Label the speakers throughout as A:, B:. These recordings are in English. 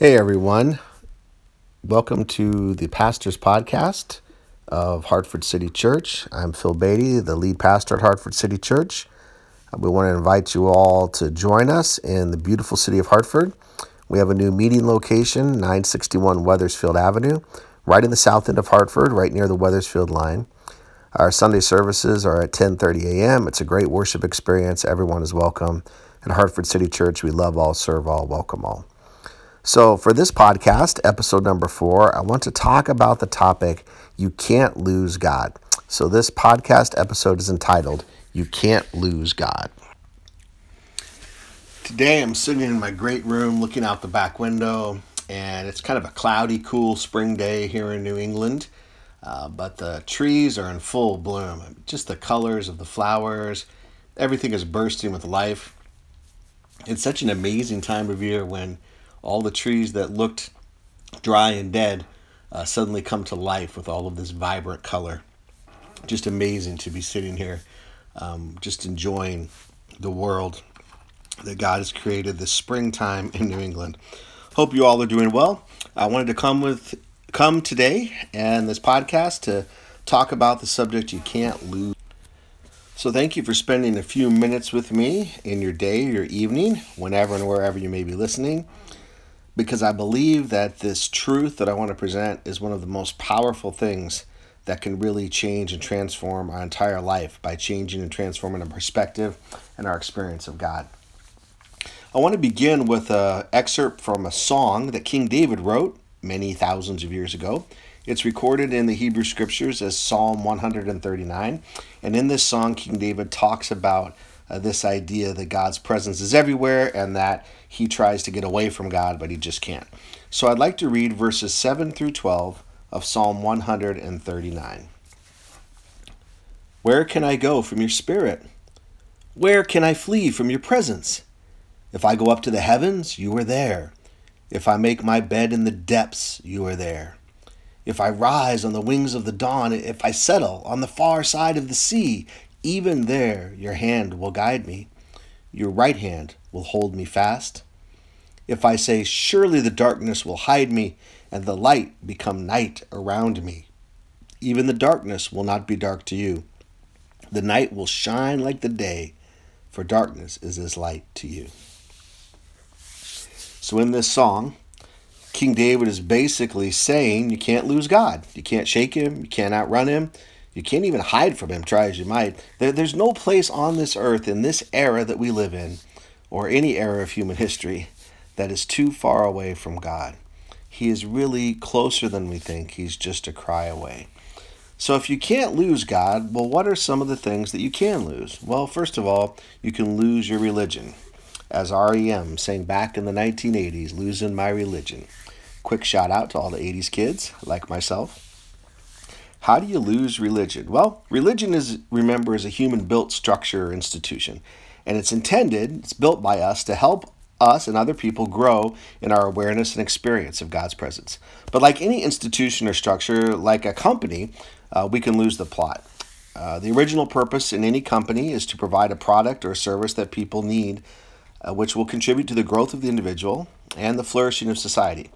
A: Hey everyone, welcome to the Pastor's Podcast of Hartford City Church. I'm Phil Beatty, the lead pastor at Hartford City Church. Uh, We want to invite you all to join us in the beautiful city of Hartford. We have a new meeting location, 961 Wethersfield Avenue, right in the south end of Hartford, right near the Wethersfield line. Our Sunday services are at 10:30 a.m. It's a great worship experience. Everyone is welcome. At Hartford City Church, we love all, serve all, welcome all. So, for this podcast, episode number four, I want to talk about the topic You Can't Lose God. So, this podcast episode is entitled You Can't Lose God. Today, I'm sitting in my great room looking out the back window, and it's kind of a cloudy, cool spring day here in New England. Uh, but the trees are in full bloom. Just the colors of the flowers, everything is bursting with life. It's such an amazing time of year when all the trees that looked dry and dead uh, suddenly come to life with all of this vibrant color. Just amazing to be sitting here, um, just enjoying the world that God has created this springtime in New England. Hope you all are doing well. I wanted to come with come today and this podcast to talk about the subject you can't lose. So thank you for spending a few minutes with me in your day, your evening, whenever and wherever you may be listening because I believe that this truth that I want to present is one of the most powerful things that can really change and transform our entire life by changing and transforming our perspective and our experience of God. I want to begin with an excerpt from a song that King David wrote many thousands of years ago. It's recorded in the Hebrew Scriptures as Psalm 139. And in this song, King David talks about uh, this idea that God's presence is everywhere and that he tries to get away from God, but he just can't. So I'd like to read verses 7 through 12 of Psalm 139. Where can I go from your spirit? Where can I flee from your presence? If I go up to the heavens, you are there. If I make my bed in the depths, you are there. If I rise on the wings of the dawn, if I settle on the far side of the sea, even there your hand will guide me. Your right hand will hold me fast. If I say, Surely the darkness will hide me, and the light become night around me, even the darkness will not be dark to you. The night will shine like the day, for darkness is as light to you. So, in this song, King David is basically saying you can't lose God. You can't shake him. You can't outrun him. You can't even hide from him, try as you might. There, there's no place on this earth in this era that we live in, or any era of human history, that is too far away from God. He is really closer than we think. He's just a cry away. So, if you can't lose God, well, what are some of the things that you can lose? Well, first of all, you can lose your religion. As REM sang back in the 1980s, losing my religion. Quick shout out to all the 80s kids like myself. How do you lose religion? Well, religion is, remember, is a human built structure or institution. And it's intended, it's built by us to help us and other people grow in our awareness and experience of God's presence. But like any institution or structure, like a company, uh, we can lose the plot. Uh, the original purpose in any company is to provide a product or a service that people need, uh, which will contribute to the growth of the individual and the flourishing of society.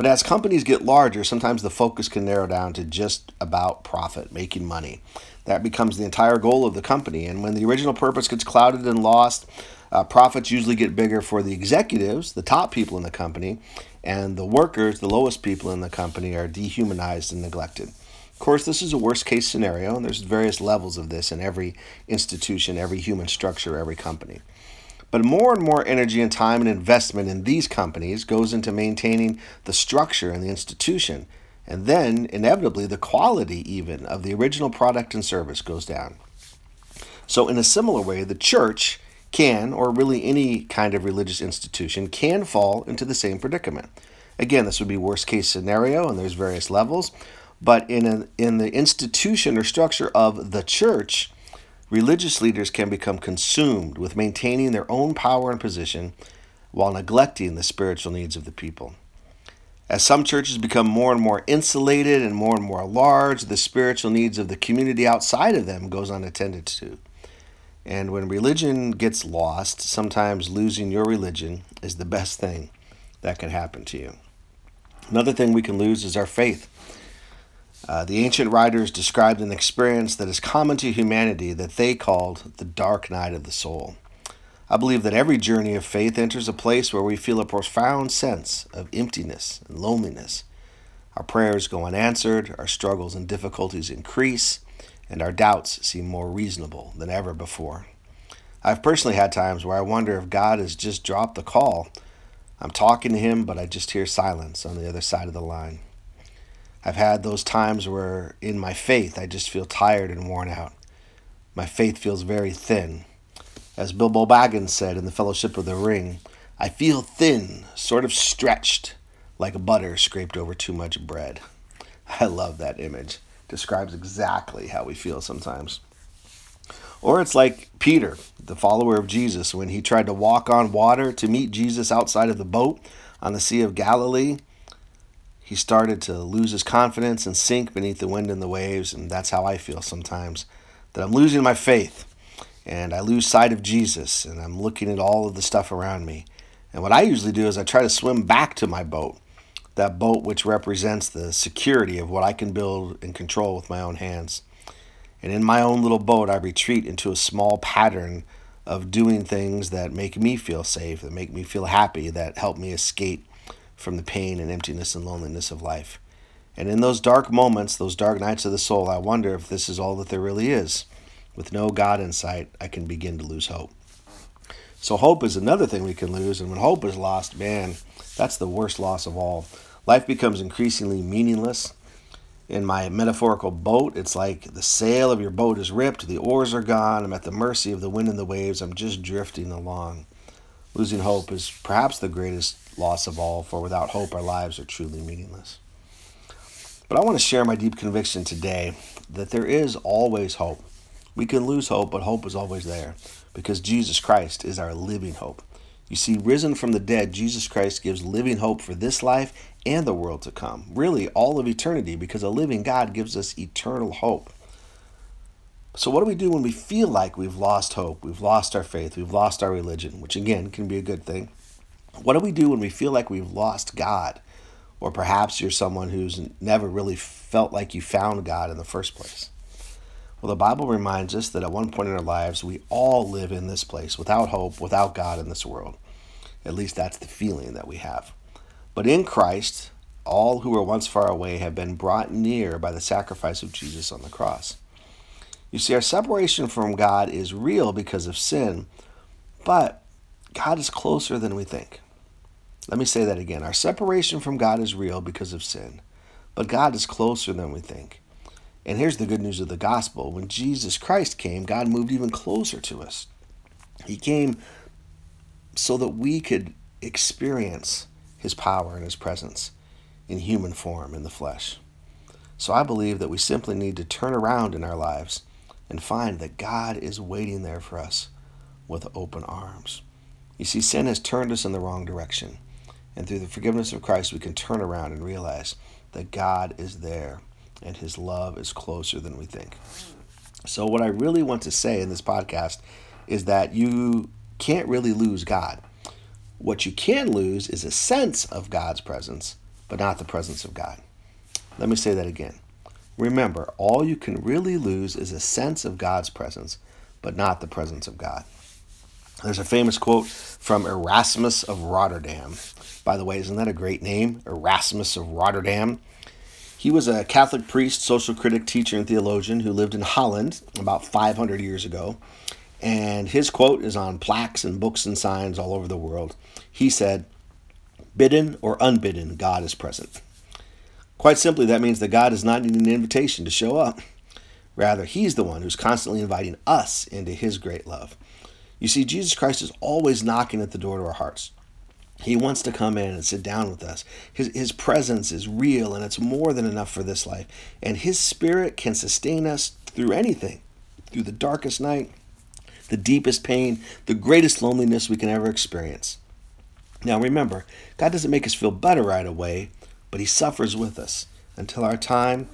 A: But as companies get larger, sometimes the focus can narrow down to just about profit, making money. That becomes the entire goal of the company. And when the original purpose gets clouded and lost, uh, profits usually get bigger for the executives, the top people in the company, and the workers, the lowest people in the company, are dehumanized and neglected. Of course, this is a worst case scenario, and there's various levels of this in every institution, every human structure, every company. But more and more energy and time and investment in these companies goes into maintaining the structure and the institution. And then, inevitably, the quality even of the original product and service goes down. So, in a similar way, the church can, or really any kind of religious institution, can fall into the same predicament. Again, this would be worst case scenario, and there's various levels. But in, a, in the institution or structure of the church, religious leaders can become consumed with maintaining their own power and position while neglecting the spiritual needs of the people. As some churches become more and more insulated and more and more large, the spiritual needs of the community outside of them goes unattended to. And when religion gets lost, sometimes losing your religion is the best thing that can happen to you. Another thing we can lose is our faith. Uh, the ancient writers described an experience that is common to humanity that they called the dark night of the soul. I believe that every journey of faith enters a place where we feel a profound sense of emptiness and loneliness. Our prayers go unanswered, our struggles and difficulties increase, and our doubts seem more reasonable than ever before. I've personally had times where I wonder if God has just dropped the call. I'm talking to Him, but I just hear silence on the other side of the line. I've had those times where, in my faith, I just feel tired and worn out. My faith feels very thin. As Bilbo Baggins said in The Fellowship of the Ring, I feel thin, sort of stretched, like butter scraped over too much bread. I love that image. Describes exactly how we feel sometimes. Or it's like Peter, the follower of Jesus, when he tried to walk on water to meet Jesus outside of the boat on the Sea of Galilee. He started to lose his confidence and sink beneath the wind and the waves, and that's how I feel sometimes that I'm losing my faith and I lose sight of Jesus and I'm looking at all of the stuff around me. And what I usually do is I try to swim back to my boat, that boat which represents the security of what I can build and control with my own hands. And in my own little boat, I retreat into a small pattern of doing things that make me feel safe, that make me feel happy, that help me escape from the pain and emptiness and loneliness of life. And in those dark moments, those dark nights of the soul, I wonder if this is all that there really is. With no God in sight, I can begin to lose hope. So, hope is another thing we can lose. And when hope is lost, man, that's the worst loss of all. Life becomes increasingly meaningless in my metaphorical boat, it's like the sail of your boat is ripped, the oars are gone, I'm at the mercy of the wind and the waves, I'm just drifting along. Losing hope is perhaps the greatest loss of all, for without hope, our lives are truly meaningless. But I want to share my deep conviction today that there is always hope. We can lose hope, but hope is always there because Jesus Christ is our living hope. You see, risen from the dead, Jesus Christ gives living hope for this life and the world to come. Really, all of eternity, because a living God gives us eternal hope. So, what do we do when we feel like we've lost hope, we've lost our faith, we've lost our religion, which again can be a good thing? What do we do when we feel like we've lost God? Or perhaps you're someone who's never really felt like you found God in the first place. Well, the Bible reminds us that at one point in our lives, we all live in this place without hope, without God in this world. At least that's the feeling that we have. But in Christ, all who were once far away have been brought near by the sacrifice of Jesus on the cross. You see, our separation from God is real because of sin, but God is closer than we think. Let me say that again. Our separation from God is real because of sin, but God is closer than we think. And here's the good news of the gospel when Jesus Christ came, God moved even closer to us. He came so that we could experience his power and his presence in human form in the flesh. So I believe that we simply need to turn around in our lives and find that God is waiting there for us with open arms. You see, sin has turned us in the wrong direction. And through the forgiveness of Christ, we can turn around and realize that God is there and his love is closer than we think. So, what I really want to say in this podcast is that you can't really lose God. What you can lose is a sense of God's presence, but not the presence of God. Let me say that again. Remember, all you can really lose is a sense of God's presence, but not the presence of God. There's a famous quote from Erasmus of Rotterdam. By the way, isn't that a great name? Erasmus of Rotterdam. He was a Catholic priest, social critic, teacher, and theologian who lived in Holland about 500 years ago. And his quote is on plaques and books and signs all over the world. He said, Bidden or unbidden, God is present. Quite simply, that means that God does not need an invitation to show up. Rather, He's the one who's constantly inviting us into His great love. You see, Jesus Christ is always knocking at the door to our hearts. He wants to come in and sit down with us. His, his presence is real and it's more than enough for this life. And His Spirit can sustain us through anything, through the darkest night, the deepest pain, the greatest loneliness we can ever experience. Now remember, God doesn't make us feel better right away, but He suffers with us until our time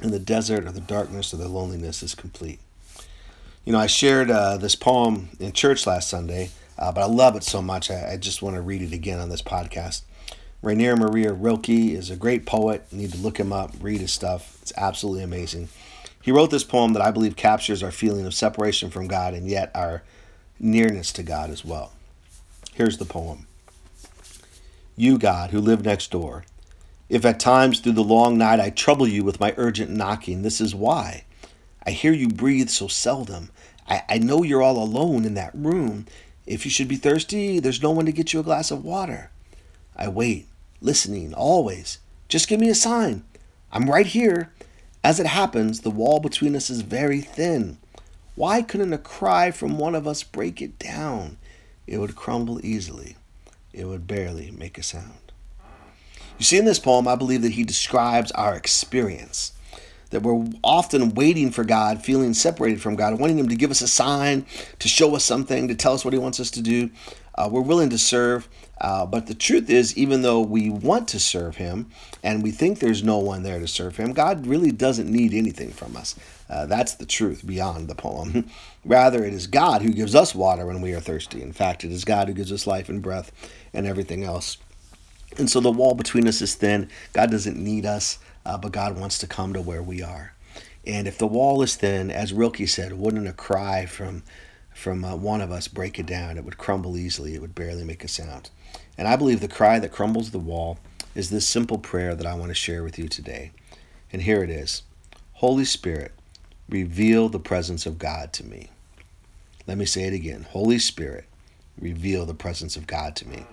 A: in the desert or the darkness or the loneliness is complete. You know, I shared uh, this poem in church last Sunday uh, but I love it so much, I, I just want to read it again on this podcast. Rainer Maria Rilke is a great poet. You need to look him up, read his stuff. It's absolutely amazing. He wrote this poem that I believe captures our feeling of separation from God and yet our nearness to God as well. Here's the poem You, God, who live next door, if at times through the long night I trouble you with my urgent knocking, this is why. I hear you breathe so seldom. I, I know you're all alone in that room. If you should be thirsty, there's no one to get you a glass of water. I wait, listening, always. Just give me a sign. I'm right here. As it happens, the wall between us is very thin. Why couldn't a cry from one of us break it down? It would crumble easily. It would barely make a sound. You see, in this poem, I believe that he describes our experience. That we're often waiting for God, feeling separated from God, wanting Him to give us a sign, to show us something, to tell us what He wants us to do. Uh, we're willing to serve, uh, but the truth is, even though we want to serve Him and we think there's no one there to serve Him, God really doesn't need anything from us. Uh, that's the truth beyond the poem. Rather, it is God who gives us water when we are thirsty. In fact, it is God who gives us life and breath and everything else. And so the wall between us is thin. God doesn't need us, uh, but God wants to come to where we are. And if the wall is thin, as Rilke said, wouldn't a cry from from uh, one of us break it down? It would crumble easily. It would barely make a sound. And I believe the cry that crumbles the wall is this simple prayer that I want to share with you today. And here it is Holy Spirit, reveal the presence of God to me. Let me say it again Holy Spirit, reveal the presence of God to me.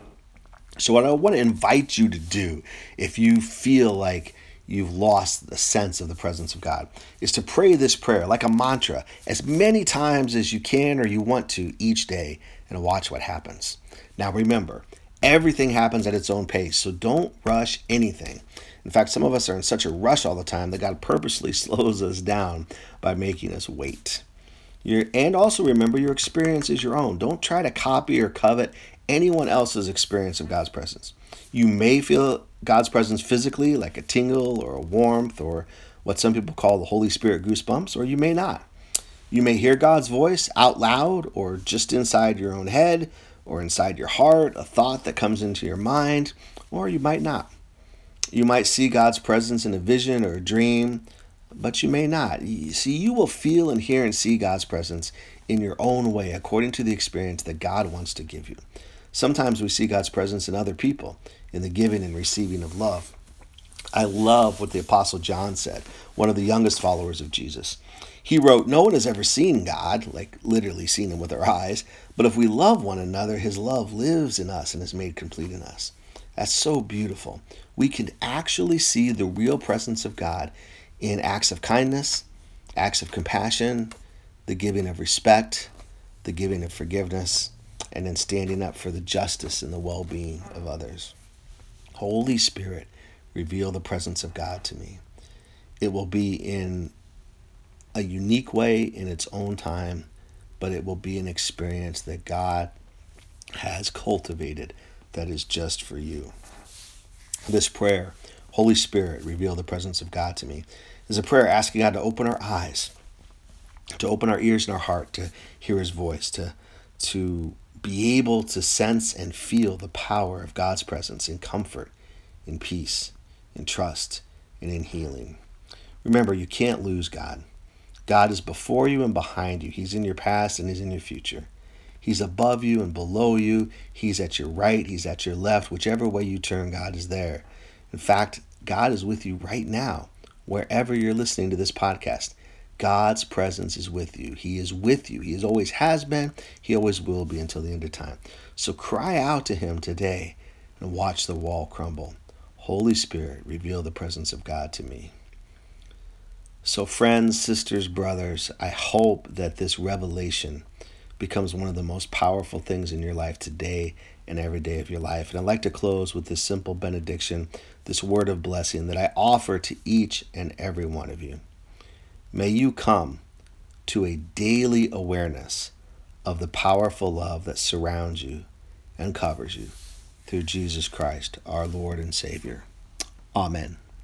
A: So, what I want to invite you to do, if you feel like you've lost the sense of the presence of God, is to pray this prayer like a mantra as many times as you can or you want to each day and watch what happens. Now, remember, everything happens at its own pace, so don't rush anything. In fact, some of us are in such a rush all the time that God purposely slows us down by making us wait. Your, and also remember, your experience is your own. Don't try to copy or covet anyone else's experience of God's presence. You may feel God's presence physically, like a tingle or a warmth or what some people call the Holy Spirit goosebumps, or you may not. You may hear God's voice out loud or just inside your own head or inside your heart, a thought that comes into your mind, or you might not. You might see God's presence in a vision or a dream, but you may not. See, you will feel and hear and see God's presence in your own way according to the experience that God wants to give you. Sometimes we see God's presence in other people, in the giving and receiving of love. I love what the Apostle John said, one of the youngest followers of Jesus. He wrote, No one has ever seen God, like literally seen him with our eyes, but if we love one another, his love lives in us and is made complete in us. That's so beautiful. We can actually see the real presence of God in acts of kindness, acts of compassion, the giving of respect, the giving of forgiveness, and in standing up for the justice and the well being of others. Holy Spirit, reveal the presence of God to me. It will be in a unique way in its own time, but it will be an experience that God has cultivated that is just for you. This prayer, Holy Spirit, reveal the presence of God to me, is a prayer asking God to open our eyes, to open our ears and our heart to hear His voice, to to be able to sense and feel the power of God's presence in comfort, in peace, in trust, and in healing. Remember, you can't lose God. God is before you and behind you. He's in your past and He's in your future. He's above you and below you. He's at your right. He's at your left. Whichever way you turn, God is there. In fact, God is with you right now, wherever you're listening to this podcast. God's presence is with you. He is with you. He is always has been. He always will be until the end of time. So cry out to him today and watch the wall crumble. Holy Spirit, reveal the presence of God to me. So, friends, sisters, brothers, I hope that this revelation becomes one of the most powerful things in your life today and every day of your life. And I'd like to close with this simple benediction, this word of blessing that I offer to each and every one of you. May you come to a daily awareness of the powerful love that surrounds you and covers you through Jesus Christ, our Lord and Savior. Amen.